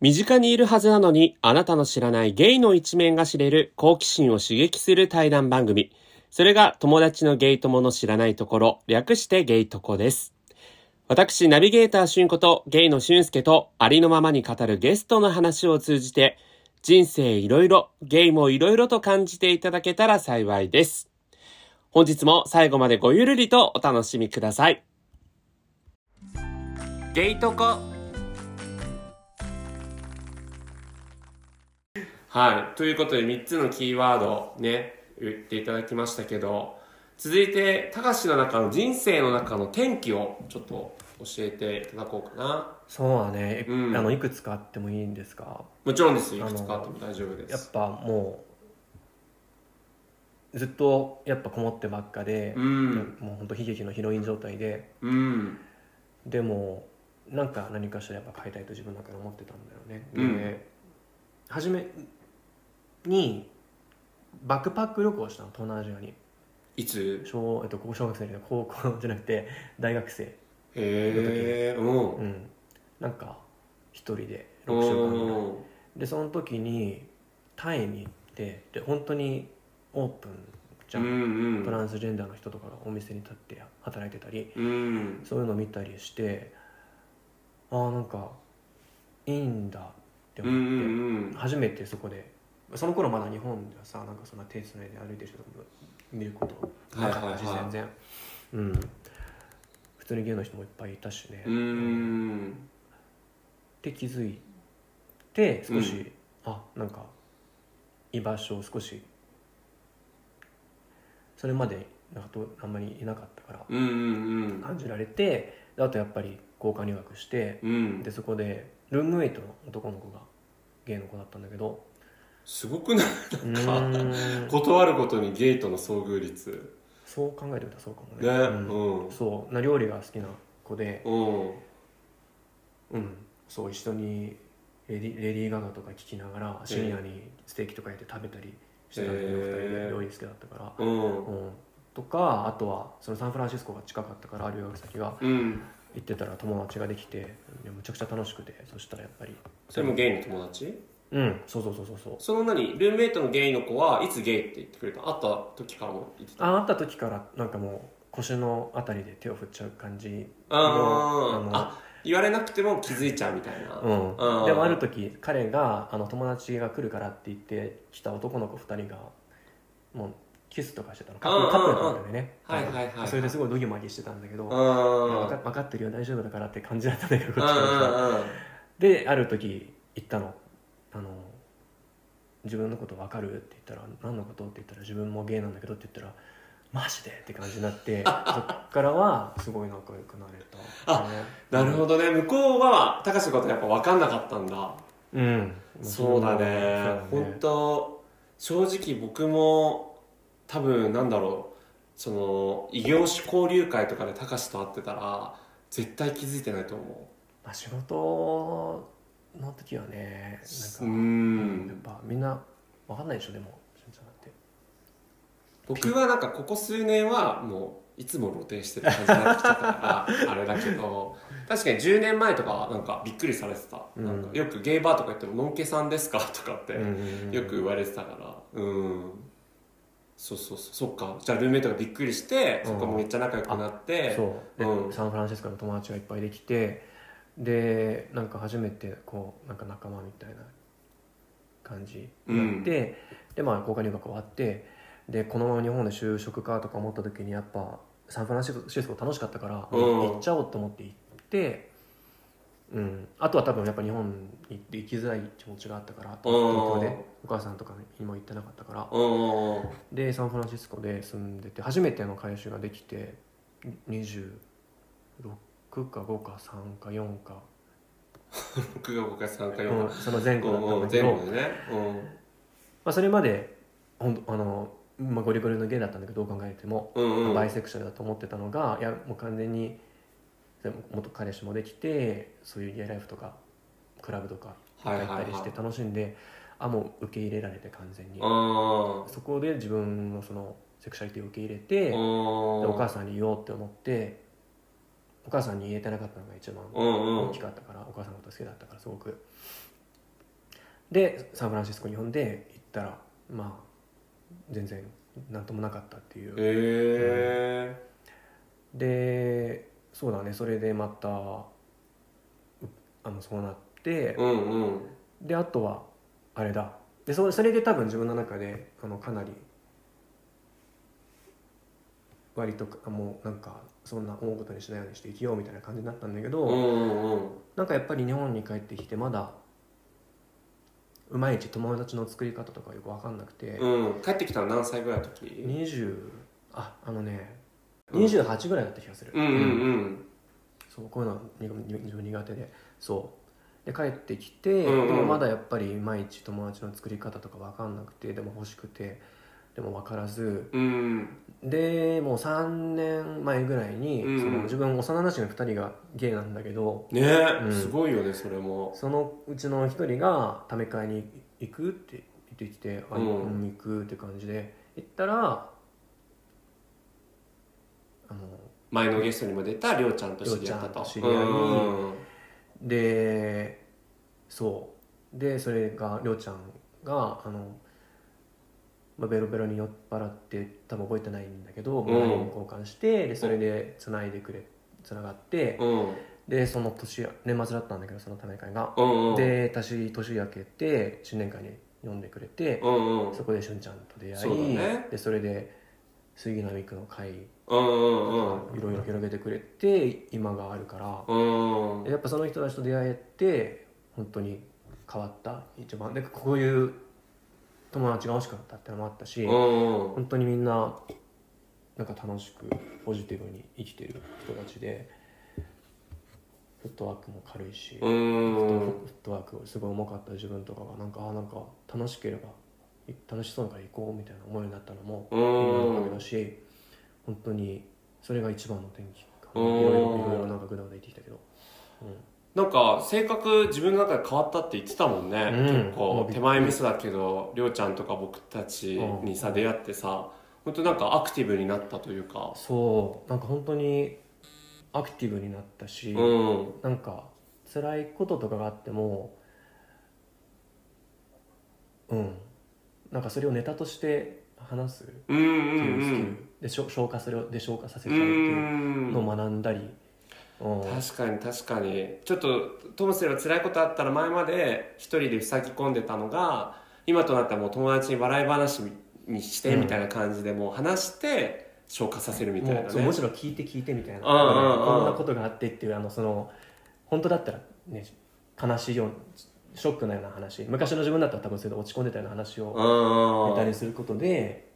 身近にいるはずなのに、あなたの知らないゲイの一面が知れる好奇心を刺激する対談番組。それが友達のゲイ友の知らないところ、略してゲイトコです。私、ナビゲーターしゅんことゲイのしゅんすけとありのままに語るゲストの話を通じて、人生いろいろ、ゲイもいろいろと感じていただけたら幸いです。本日も最後までごゆるりとお楽しみください。ゲイトコはい。ということで、3つのキーワードね、言っていただきましたけど、続いて、たかしの中の人生の中の転機をちょっと教えていただこうかな。そうだね、いうんあのいくつかあってもいいんですか？もちろんですよ。いくつかあっても大丈夫です。やっぱもうずっとやっぱこもってばっかで、うん。もう本当悲劇のヒロイン状態でうん。でもなんか何かしらやっぱ変えたいと自分の中で思ってたんだよね、うんで初めにバックパック旅行したの東南アジアに。いつ？小,、えっと、小学生で高校じゃなくて大学生。へえ、うん。うん。なんか一人で6週間ぐらい。うん。でその時にタイに行ってで本当にオープンじゃ、うんん。トランスジェンダーの人とかがお店に立って働いてたりうん。そういうのを見たりしてああなんかいいんだってうんう思って、ん。初めてそこでその頃まだ日本ではさなんかそんな手つないで歩いてる人とか見ることなかったし、はいはいはい全然うん普通にゲイの人もいっぱいいたしね、うん。うん。って気づいて少し、うんあなんか居場所を少しそれまでなんかとあんまりいなかったからうんうん感じられてであとやっぱり交換留学してうん。うん。でそこでルームメイトの男の子がゲイの子だったんだけどすごくない？うーん。断ることにゲイとの遭遇率。そう考えてみたらそうかもね。ね、うん。そう。な料理が好きな子で。うん。うん。そう一緒にレディレディー・ガガとか聴きながら深夜にステーキとかやって食べたりしてたんだけど、へー二人で料理好きだったから、うん。うん、とかあとはそのサンフランシスコが近かったから留学先がうん。行ってたら友達ができていやむちゃくちゃ楽しくてそしたらやっぱり。それもゲイの友達？うん。そうそうそうそう。そうその何？ルームメイトのゲイの子はいつゲイって言ってくれた？会った時からも言ってた？あ会った時からなんかもう腰のあたりで手を振っちゃう感じ。あのーあ言われなくても気づいちゃうみたいな。うん。でもある時彼があの友達が来るからって言って来た男の子2人がもうキスとかしてたの。カップルカップルだったんだよね。はいはいはいはい。それですごいドギマギしてたんだけど分か分かってるよ。大丈夫だからって感じだったんだけどこっちからである時言ったの自分のこと分かるって言ったら何のことって言ったら自分もゲイなんだけどって言ったらマジでって感じになって そっからはすごい仲良くなれた、あなるほどね。向こうは高橋のことやっぱ分かんなかったんだ。うん。そうだね。本当正直僕も多分なんだろう。その異業種交流会とかで高橋と会ってたら絶対気づいてないと思まあ、仕事の時はねなんかやっんぱみんな分かんないでしょでも僕はなんかここ数年はもういつも露呈してる感じになってきちゃったからあれだけど。確かに10年前とかはなんかびっくりされてた、うん。なんかよくゲイバーとか行っても「のんけさんですか?」とかってうんよく言われてたから。うん。そうそうそうそっか。じゃあルームメイトがびっくりして、うんそこもめっちゃ仲良くなって。そう。で、うん。サンフランシスコの友達がいっぱいできてでなんか初めてこうなんか仲間みたいな感じになって、でまあ交換留学終わってでこのまま日本で就職かとか思った時にやっぱサンフランシスコ楽しかったから、うん。行っちゃおうと思って行って、うん、あとは多分やっぱ日本に行きづらい気持ちがあったから東京でお母さんとかにも行ってなかったから。うん。でサンフランシスコで住んでて初めての彼氏ができて26か5か3か4か、僕が僕が参加う4ん、その前後だったんだけ前ど、後でね。まあ、それまでほんとあの、まあ、ゴリゴリのゲイだったんだけどどう考えても、うんうん。うんバイセクシャルだと思ってたのがいやもう完全にでも元彼氏もできてそういうゲイライフとかクラブとかはいはいはい。入ったりして楽しんで、あもう受け入れられて完全に、あそこで自分のそのセクシャリティを受け入れて、お母さんに言おうって思ってお母さんに言えてなかったのが一番うんうん。大きかったから、お母さんのこと好きだったからすごく。でサンフランシスコ日本で行ったらまあ全然何ともなかったっていう。へえでそうだね。それでまたうあのそうなって、うんうん。であとはあれだ。でそそれで多分自分の中であのかなり割とあもうなんかそんな思うことにしないようにして生きようみたいな感じになったんだけど、うんうんうん。なんかやっぱり日本に帰ってきてまだうまいち友達の作り方とかよく分かんなくて、うん。帰ってきたの何歳ぐらいの時？20ああのねうん。28ぐらいだった気がする、うんうんうん。そうこういうの自分苦手で。そう。で帰ってきて、うんうん。でもまだやっぱりいまいち友達の作り方とか分かんなくてでも欲しくてでも分からず。うん。でもう3年前ぐらいに、うん。うんその自分幼馴染の2人がゲイなんだけど。ね。え、うん。すごいよねそれも。そのうちの1人が「ため会に行く?」って言ってきて「あうん。うん行く」って感じで。行ったらあの前のゲストにも出たりょうちゃんと知り合ったと知り合い。うん。でそう。でそれがりょうちゃんがあの、まあ、ベロベロに酔っ払って多分覚えてないんだけど、ん。LINE 交換してでそれでつないでくれつながって、うん。でその年年末だったんだけどそのため会が、うんうん。で私年明けて新年会に呼んでくれて、うんうん。そこでしゅんちゃんと出会い、ね。でそれで杉並区の会うんうんうんいろいろ広げてくれて今があるから、うん。やっぱその人たちと出会えて本当に変わった一番。でこういう友達が欲しかったってのもあったし、うん本当にみんななんか楽しくポジティブに生きてる人たちでフットワークも軽いし、うフんットワークすごい重かった自分とかがなんかあなんか楽しければい楽しそうだから行こうみたいな思いになったのもうみん。なのおかだし本当にそれが一番の転機かいろいろいろいろなんかぐだぐだ言ってきたけど、うんなんか性格自分の中で変わったって言ってたもんね、うん。結構。手前味噌だけどりょうちゃんとか僕たちにさ、うん出会ってさ本当なんかアクティブになったというか。そう。なんか本当にアクティブになったし、うん。なんか辛いこととかがあってもうん。なんかそれをネタとして話すっていうスキル、んでしょ消化するで消化させちうゃうっていうんのを学んだり、うん確かに確かに。ちょっとトムスが辛いことあったら前まで一人で塞ぎ込んでたのが今となったらもう友達に笑い話にしてみたいな感じでもう話して消化させるみたいなね。むしろ聞いて聞いてみたいな、うんうんうん。こんなことがあってっていうあのその本当だったらね悲しいようなショックなような話。昔の自分だったら多分それで落ち込んでたような話をうんネタにすることで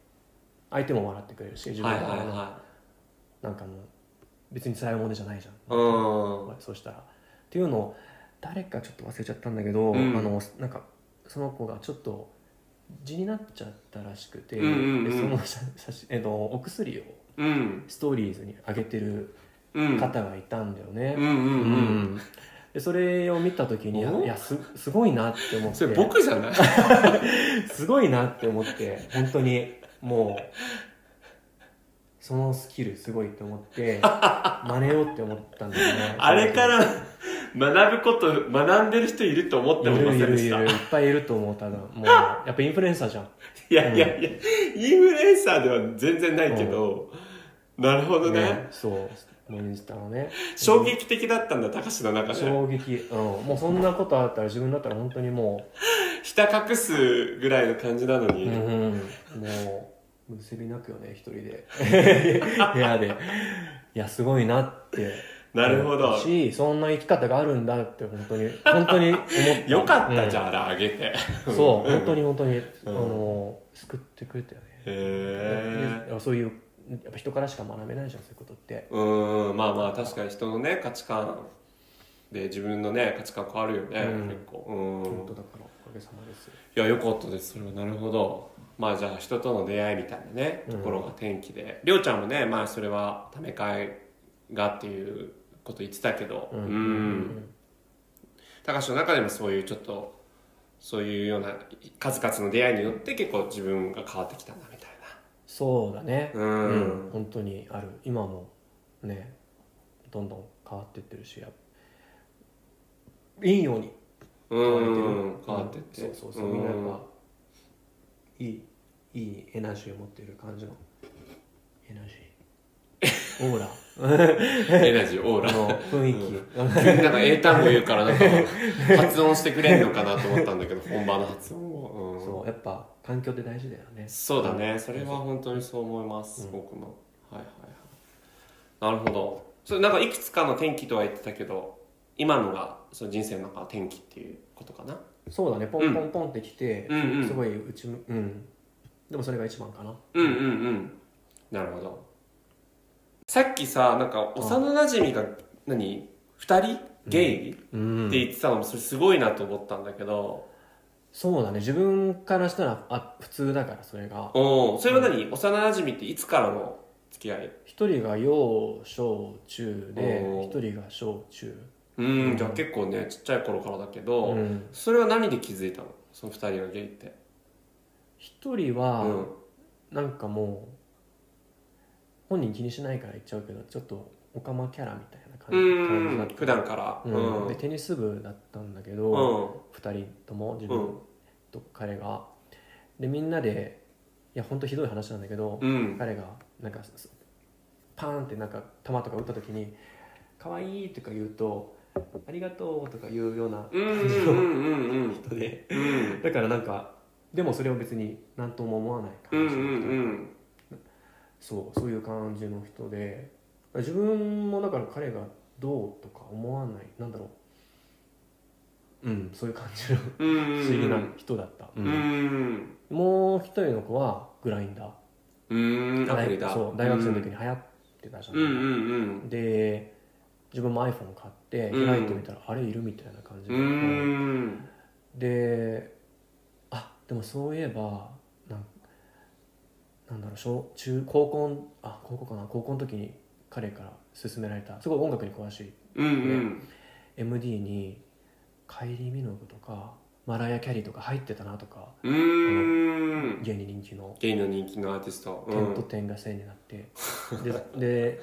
相手も笑ってくれるし自分はいが、はいはなんかもう別に辛いものじゃないじゃん、いうんそうしたら。っていうのを誰かちょっと忘れちゃったんだけど、うん。あのなんかその子がちょっと痔になっちゃったらしくて、うんうんうん。でその写写真、えっと、お薬をうん。ストーリーズに上げてるうん方がいたんだよね、うん。うんうんでそれを見た時にいやおいやすすごいなって思って。それ僕じゃない？すごいなって思って本当にもうそのスキルすごいって思って 真似ようって思ったんだよね。あれから学ぶこと学んでる人いると思ってもいまいるいせんでした？るいるいっぱいいると思うただ。もうやっぱインフルエンサーじゃん。いやいやいや、インフルエンサーでは全然ないけど、なるほどね。そうインスタのね。衝撃的だったんだ高志の中で。衝撃、うん、もうそんなことあったら自分だったら本当にも ひた隠すぐらいの感じなのう、に、うんうん、もうむせび泣くよね一人で。部屋で。いやすごいなって。なるほど。しそんな生き方があるんだって本当に。本当に思った。よかった、うんじゃああれあげて。そう、ん本当に本当に、うん。あの救ってくれたよね。へえでそういうやっぱ人からしか学べないじゃんそういうことって。うん。まあまあ確かに人のね価値観で自分のね価値観変わるよね、うん。結構。うん。本当だからおかげさまです。いやよかったですそれは。なるほどまあじゃあ人との出会いみたいなねうん。ところが転機で、りょうちゃんもねまあそれはため会がっていうこと言ってたけど。ううん。ん高橋の中でもそういうちょっとそういうような数々の出会いによって結構自分が変わってきたんだみたいそうだね。なうん、本当にある。今もねどんどん変わってってるしやいいようにう変われてるん変わってって。そうそうそう。みんなやっぱいいいいエナジーを持ってる感じの。エナジー。オーラ。エナジーオーラ。の雰囲気、急になんか英単語言うからなんか発音してくれんのかなと思ったんだけど本場の発音を、うん、そうやっぱ環境って大事だよね。そうだね。それは本当にそう思います、うん。僕も。はいはいはい。なるほど。それなんかいくつかの転機とは言ってたけど今のがその人生の中の転機っていうことかな。そうだね。ポンポンポンってきて、うんうん。すごいうちうんでもそれが一番かな。うんうんうん。なるほど。さっきさなんか幼馴染が何？2人？ゲイ、うんって言ってたのもそれすごいなと思ったんだけど、そうだね。自分からしたらあ普通だからそれが。おそれは何、幼馴染っていつからの？付き合い？一人が幼小中でおー。一人が小中。うん。じゃあ結構ねちっちゃい頃からだけど、うん。それは何で気づいたの？その2人のゲイって一人は、うん。なんかもう本人気にしないから言っちゃうけどちょっとオカマキャラみたいなう感じ感じだった。ん普段から。うん。うん。でテニス部だったんだけうど、ん。二人とも自分うん。と彼が。でみんなでいや本当ひどい話なんだけど、うん。彼がなんかパーンってなんか球とか打った時に「可愛いとか言うと「ありがとう」とか言うようなうんうんうんうんうん。人で。うん。だからなんかでもそれを別に何とも思わないうんう感じの人、んそうそういう感じの人で自分もだから彼がどうとか思わないなんだろう。うんそういう感じのうん不思議な人だった、ううん。んもう一人の子はグラインダー。そう大学生の時に流行ってたじゃん、うんうんうん。で自分も iPhone 買ってうん。開いてみたら、あれいるみたいな感じうで、ん。であでもそういえばなんなんだろう小中高校あ高校かな高校の時に彼から勧められたすごい音楽に詳しい。うんうん。MD にカイリー・ミノグとかマライア・キャリーとか入ってたなとかうん。芸に人気の。ゲイの人気のアーティスト。う点とん点が線になって、で で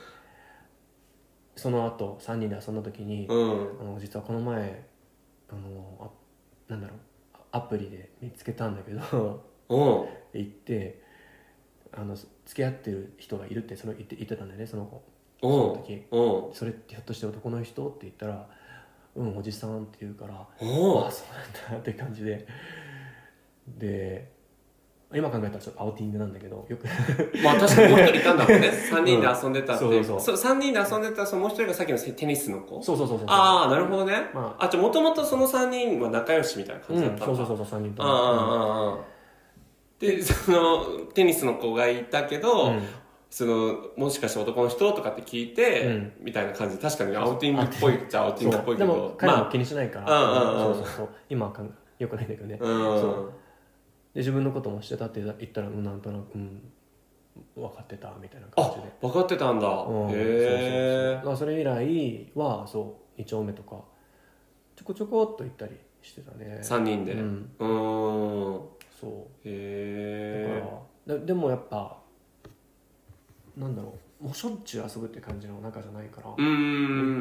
その後3人で遊んだ時に、うん。あの実はこの前あのあなんだろうアプリで見つけたんだけどう。ん行ってあの付き合ってる人がいるってその言って言ってたんだよねその子。そう。んの時。う。んそれってひょっとして男の人って言ったら「うんおじさん」って言うから「おああそうなんだ」って感じで。で今考えたらちょっとアウティングなんだけどよく。まあ確かにもう一人いたんだもんね。3人で遊んでたっていう。そうそうそう。3人で遊んでたそのもう一人がさっきのテニスの子。そうそうそうそうああなるほどね。まあ。じゃあもともとその3人は仲良しみたいな感うんじだったんだ。そうそうそうそう3人とも。ああああああ。でそのテニスの子がいたけど、うん。そのもしかして男の人とかって聞いて、うん。みたいな感じ。で確かにアウティングっぽいっちゃアウティングっぽいけそうでども彼もま気にしないから、うんうん。うんそうそうそう。今はよくないんだけどね、あうん。そう。で自分のこともしてたって言ったらうんなんとなく、うん、分かってたみたいな感あじで。分かってたんだ、うんへえそれ以来はそう2丁目とかちょこちょこっと行ったりしてたね。3人で。ううん。ーん。そう。へだからででもやっぱなんだろうもうしょっちゅう遊ぶって感じの仲じゃないから、い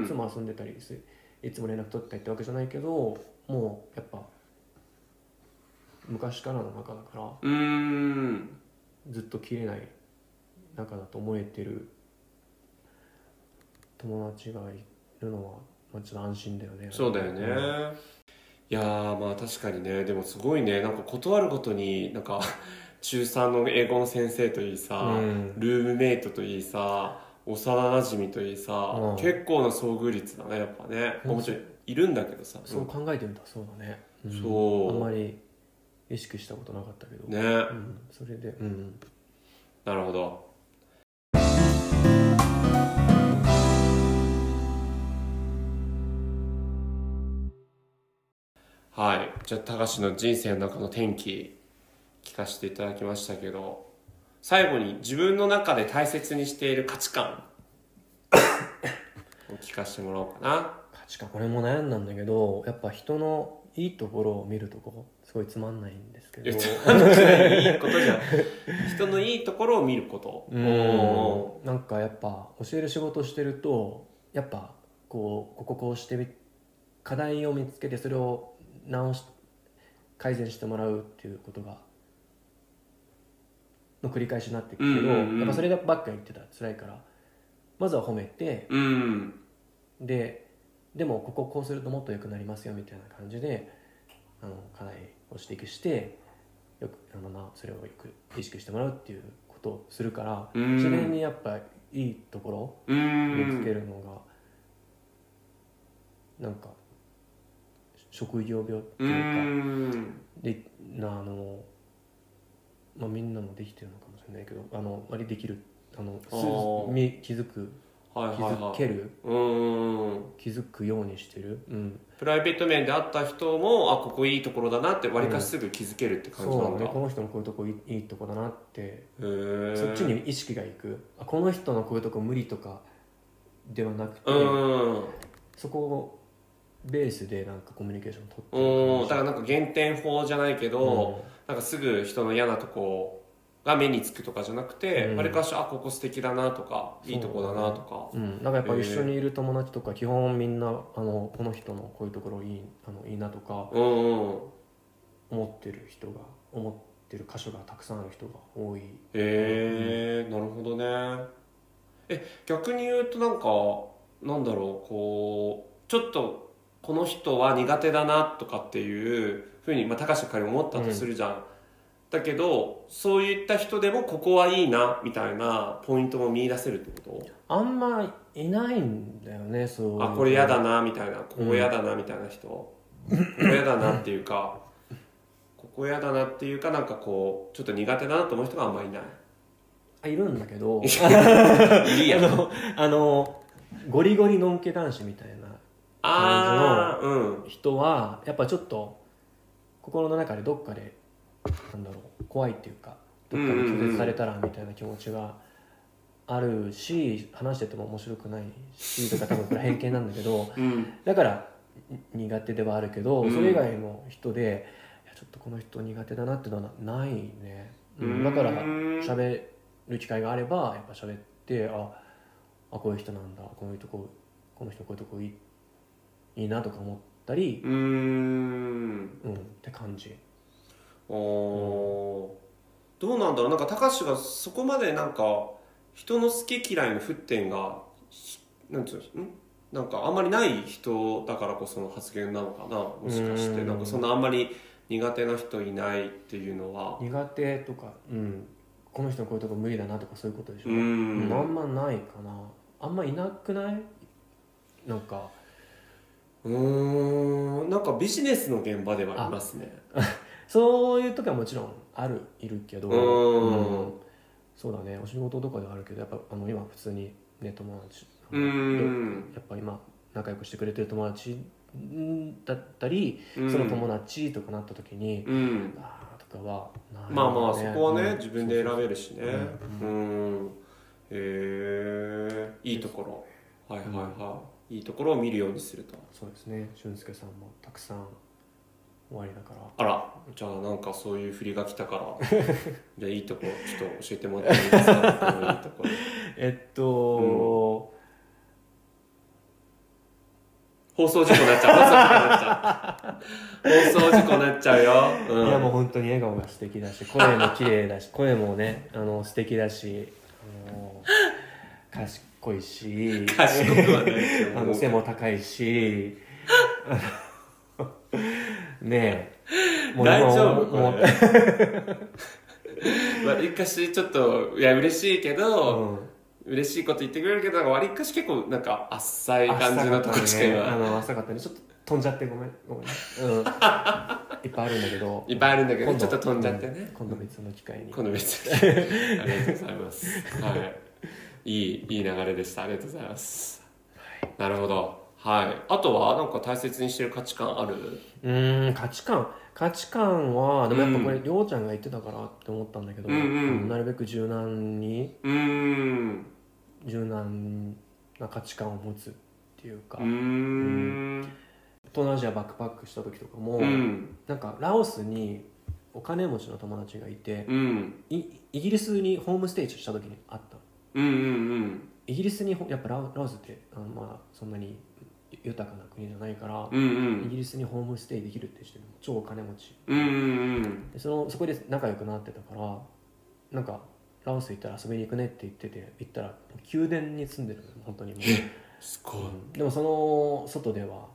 つも遊んでたりすいつも連絡取ったりってわけじゃないけどもうやっぱ昔からの仲だからうーん。ずっと切れない仲だと思えてる友達がいるのは、まあ、ちょっと安心だよね。そうだよね、いやーまあ確かにね。でもすごいね。なんか断るごとになんか 中3の英語の先生といいさ、うん。ルームメイトといいさ幼なじみといいさ、うん。結構な遭遇率だねやっぱね、うんもちろんいるんだけどさ。そう考えてみた。らそうだね、ん。そう。あんまり意識したことなかったけど、ね。うん、それでうん。なるほど。はい。じゃあ高橋の人生の中の転機聞かせていただきましたけど最後に自分の中で大切にしている価値観。を聞かせてもらおうかな。価値観。これも悩んだんだけどやっぱ人のいいところを見るとこ？すごいつまんないんですけど。いやいいことじゃん人のいいところを見ること。うん。なんかやっぱ教える仕事してるとやっぱこうこここうしてみ課題を見つけてそれを直し改善してもらうっていうことがの繰り返しになっていくけど、うんうんうん。やっぱそればっかり言ってたら辛いからまずは褒めてうん。ででもこここうするともっと良くなりますよみたいな感じであの課題を指摘してよくあの、まあ、それをよく意識してもらうっていうことをするからうん。自然にやっぱいいとこうろ見つけんるのが、なんか職業病ってういうか、ん。でなあの、まあ、みんなもできてるのかもしれないけどあの割りできるあの気づく気づける？うん。気づくようにしてる、うん、プライベート面で会った人もあここいいところだなってわりかしすぐ気づけるって感じそうなんだ、ね。この人のこういうとこいいとこだなってそっちに意識がいく。あこの人のこういうとこ無理とかではなくて、うん。そこをベースでなんかコミュニケーション取ってうん。るだからなんか減点法じゃないけど、うん。なんかすぐ人の嫌なとこが目につくとかじゃなくてうん。わり、かしあここ素敵だなとかいいとこだなとか。うん、なんかやっぱ一緒にいる友達とか基本みんなあのこの人のこういうところいいあのいいなとか思ってる人が思ってる箇所がたくさんある人が多い。へえなるほどね。え逆に言うとなんかなんだろうこうちょっとこの人は苦手だなとかっていうふうに、まあ、高橋仮に思ったとするじゃん、だけどそういった人でもここはいいなみたいなポイントも見出せるってこあんまいないんだよねそういう。とあこれ嫌だなみたいな。ここ嫌だなみたいな人、ここ嫌だなっていうかここ嫌だなっていうかなんかこうちょっと苦手だなと思う人があんまりいない。あいるんだけど。いいや あのあのゴリゴリのんけ男子みたいな。ああうん。人はやっぱちょっと心の中でどっかでなんだろう怖いっていうかどっかで拒絶されたらみたいな気持ちがあるし話してても面白くないしとか多分これ偏見なんだけどうん。だからに苦手ではあるけど、うん。それ以外の人でいやちょっとこの人苦手だなっていうのはなないね、うんだからうん喋る機会があればやっぱ喋ってああこういう人なんだこういうとここの人こういうとこいいいいなとか思ったり、うーん。うん、って感じどうなんだろう。なんか高橋がそこまでなんか人の好き嫌いの沸点がひなんていうのん？なんかあんまりない人だからこその発言なのかなもしかして。うん。なんかそんなあんまり苦手な人いないっていうのは。苦手とか、うん、この人のこういうとこ無理だなとかそういうことでしょ、うあんまないかな。あんまいなくない？なんか。うーん。なんかビジネスの現場ではいますねそういう時はもちろんあるいるけど、うん。うん。そうだね。お仕事とかではあるけどやっぱあの今普通にね友達。やっぱ今仲良くしてくれてる友達んだったり、うん。その友達とかなった時に、うん。ああとかはないまあまあそこはね、うん。自分で選べるしね。ううん。へえいいところ。はいはいはい、いい。ところを見るようにするとそうですね。俊介さんもたくさん終わりだから。あらじゃあなんかそういう振りが来たから。じゃあいいところちょっと教えてもらっていいですか？と えっと、放送事故になっちゃう。放送事故になっちゃう。放送事故になっちゃうよ、うん、いやもう本当に笑顔が素敵だし声も綺麗だし 声もねあの素敵だしあの賢いし賢くはないあの背も高いしねえ。もう大丈夫もうこれわりかしちょっといや嬉しいけど、うん。嬉しいこと言ってくれるけどわりかし結構なんか浅い感じのとこしかね、あ今の浅かったね。ちょっと飛んじゃってごめん。ごめん、うん、いっぱいあるんだけど。いっぱいあるんだけどちょっと飛んじゃってね。うん。今度別の機会に。今度別に。ありがとうございます。はい。いいいい流れでした。ありがとうございます、なるほどはい。あとはなんか大切にしてる価値観ある？うーん価値観。価値観はでもやっぱこれりょうちゃんが言ってたからって思ったんだけど、うんうん。なるべく柔軟にうーん。柔軟な価値観を持つっていうか、うーん。東南アジアバックパックした時とかも、うん。なんかラオスにお金持ちの友達がいて、うん。いイギリスにホームステイした時にあった。うんうん。イギリスにほやっぱラオラオスってあのまあそんなに豊かな国じゃないから、うんうん。イギリスにホームステイできるって人でも超お金持ち。うんうんでそのそこで仲良くなってたからなんかラオス行ったら遊びに行くねって言ってて行ったら宮殿に住んでるの本当にもう、すごい。うん。でもその外では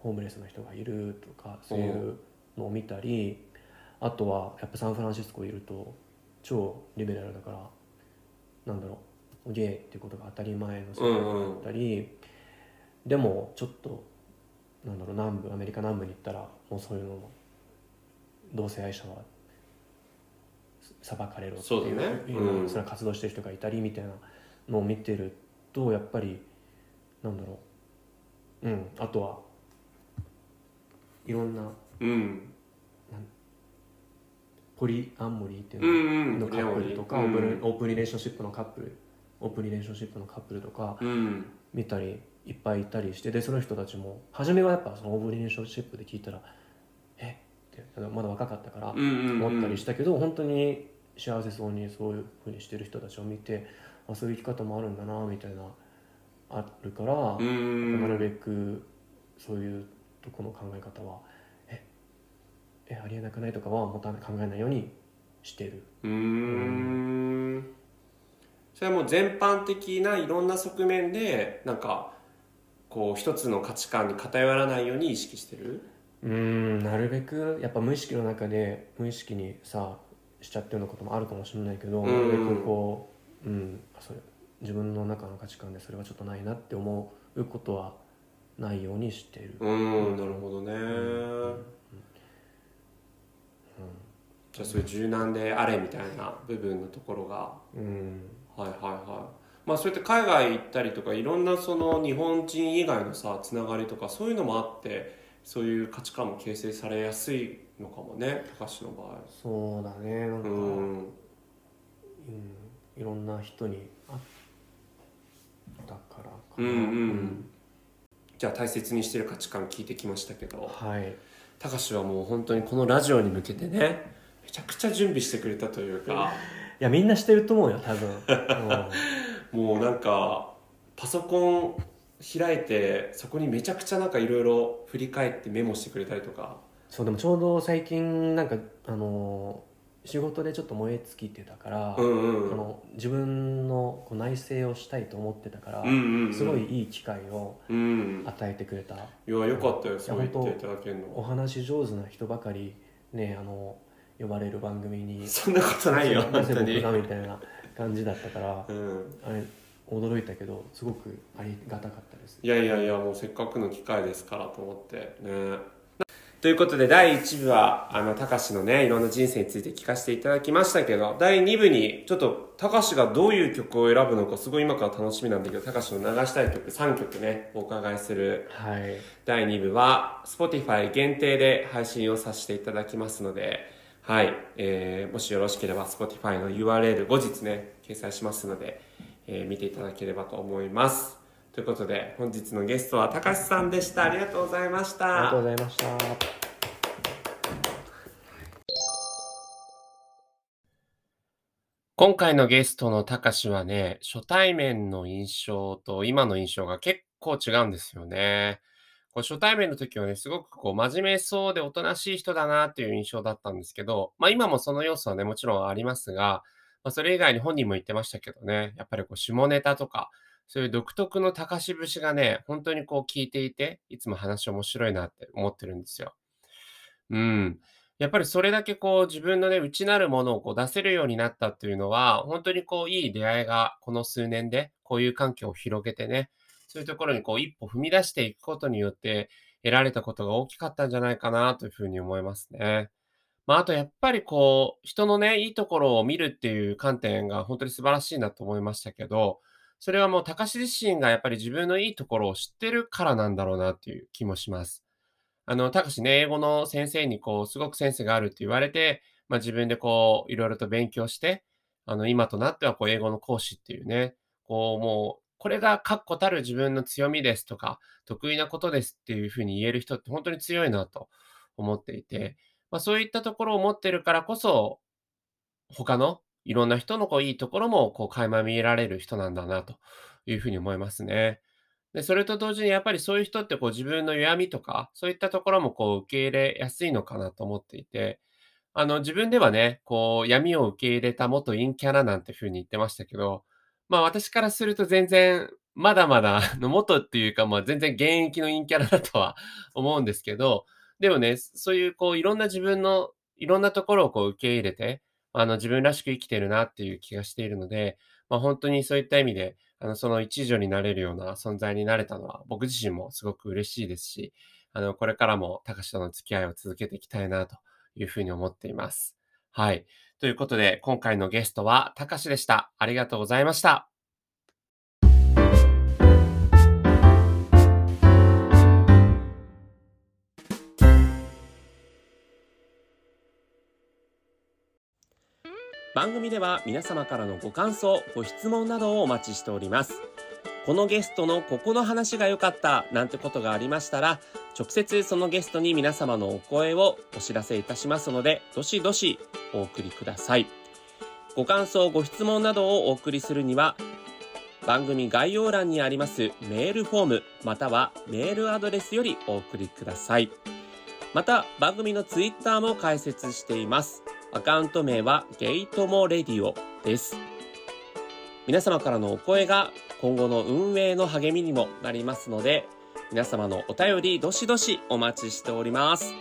ホームレスの人がいるとかそういうのを見たりあとはやっぱサンフランシスコいると超リベラルだからなんだろうゲイっていうことが当たり前の世界だったり、でもちょっとなんだろう南部アメリカ南部に行ったらもうそういうのも同性愛者は裁かれろっていうそうだね。いううん。それは活動してる人がいたりみたいなのを見てるとやっぱりなんだろう。うん。あとはいろんなうんポリアモリーっていうののカップルとか、うんオー。プン open relationship のカップル open relationship のカップルとかうん。見たりいっぱいいたりしてでその人たちも初めはやっぱその open relationship で聞いたらえ？ってまだ若かったからうんうんうん。思ったりしたけど、本当に幸せそうにそういうふうにしてる人たちを見てあそういう生き方もあるんだなみたいなあるから、うんなるべくそういうとこの考え方はえ？えありえなくないとかはもた考えないようにしてる。うーん。それはもう全般的ないろんな側面でなんかこう一つの価値観に偏らないように意識してる？うんなるべくやっぱ無意識の中で無意識にさしちゃってるようなこともあるかもしれないけど、うん。なるべくこう、うん、それ自分の中の価値観でそれはちょっとないなって思うことはないようにしてる。うんなるほどね、じゃあそういう柔軟であれみたいな部分のところが。うん。はいはいはいまあそうやって海外行ったりとかいろんなその日本人以外のさつながりとかそういうのもあってそういう価値観も形成されやすいのかもね高橋の場合。そうだねなんか、ううんんいろんな人に会ったからかな、うん。うん。じゃあ大切にしてる価値観聞いてきましたけど。はい。高橋はもう本当にこのラジオに向けてねめちゃくちゃ準備してくれたというか。いやみんなしてると思うよ多分、うん もうなんかパソコン開いてそこにめちゃくちゃなんかいろいろ振り返ってメモしてくれたりとか。そうでもちょうど最近なんかあの仕事でちょっと燃え尽きてたから、うんうん。あの自分のこう内省をしたいと思ってたから、うんうんうん。すごいいい機会をうん。与えてくれた。いやよかったよやそう言っていただけるおの話上手な人ばかりねあの呼ばれる番組に。そんなことないよなぜ本当に。僕がみたいな感じだったからうん。あれ驚いたけどすごくありがたかったです。いやいやいやもうせっかくの機会ですからと思って。ね。ということで第1部はあの高橋のねいろんな人生について聞かせていただきましたけど第2部にちょっと高橋がどういう曲を選ぶのかすごい今から楽しみなんだけど高橋の流したい曲3曲ねお伺いする。はい。第2部は Spotify 限定で配信をさせていただきますので、はい、えーもしよろしければ Spotify の URL 後日ね、掲載しますので、えー見ていただければと思います。ということで、本日のゲストは高橋さんでした。ありがとうございましありがとうた。ございました今回のゲストの高橋はね、初対面の印象と今の印象が結構違うんですよね。こう初対面の時はね、すごくこう真面目そうでおとなしい人だなっていう印象だったんですけど、まあ今もその要素はね、もちろんありますが、まあそれ以外に本人も言ってましたけどね、やっぱりこう下ネタとか、そういう独特の高し節がね、本当にこう聞いていて、いつも話面白いなって思ってるんですよ。うん。やっぱりそれだけこう自分のね、内なるものをこう出せるようになったっていうのは、本当にこういい出会いがこの数年でこういう環境を広げてね、そういうところにこう一歩踏み出していくことによって得られたことが大きかったんじゃないかなというふうに思いますね。まああとやっぱりこう人のね、いいところを見るっていう観点が本当に素晴らしいなと思いましたけど、それはもう高志自身がやっぱり自分のいいところを知ってるからなんだろうなっていう気もします。あの、高志ね、英語の先生にこう、すごくセンスがあるって言われて、まあ自分でこう、いろいろと勉強して、あの、今となってはこう、英語の講師っていうね、こう、もう、これが確固たる自分の強みですとか、得意なことですっていうふうに言える人って本当に強いなと思っていて、まあそういったところを持ってるからこそ、他のいろんな人のこういいところもこう垣間見えられる人なんだなというふうに思いますね。で、それと同時にやっぱりそういう人ってこう自分の弱みとか、そういったところもこう受け入れやすいのかなと思っていて、あの自分ではね、こう闇を受け入れた元陰キャラなんて風に言ってましたけど、まあ私からすると全然まだまだの元っていうか、まあ全然現役の陰キャラだとは思うんですけど、でもね、そういうこういろんな自分のいろんなところをこう受け入れて、あの自分らしく生きてるなっていう気がしているので、まあ本当にそういった意味で、あのその一助になれるような存在になれたのは僕自身もすごく嬉しいですし、あのこれからも高志との付き合いを続けていきたいなというふうに思っています。はい。ということで、今回のゲストは高志でした。ありがとうございました。番組では皆様からのご感想、ご質問などをお待ちしております。このゲストのここの話が良かったなんてことがありましたら、直接そのゲストに皆様のお声をお知らせいたしますので、どしどしお送りください。ご感想、ご質問などをお送りするには、番組概要欄にありますメールフォームまたはメールアドレスよりお送りください。また番組のツイッターも開設しています。アカウント名はゲイトモレディオです。皆様からのお声が今後の運営の励みにもなりますので、皆様のお便りどしどしお待ちしております。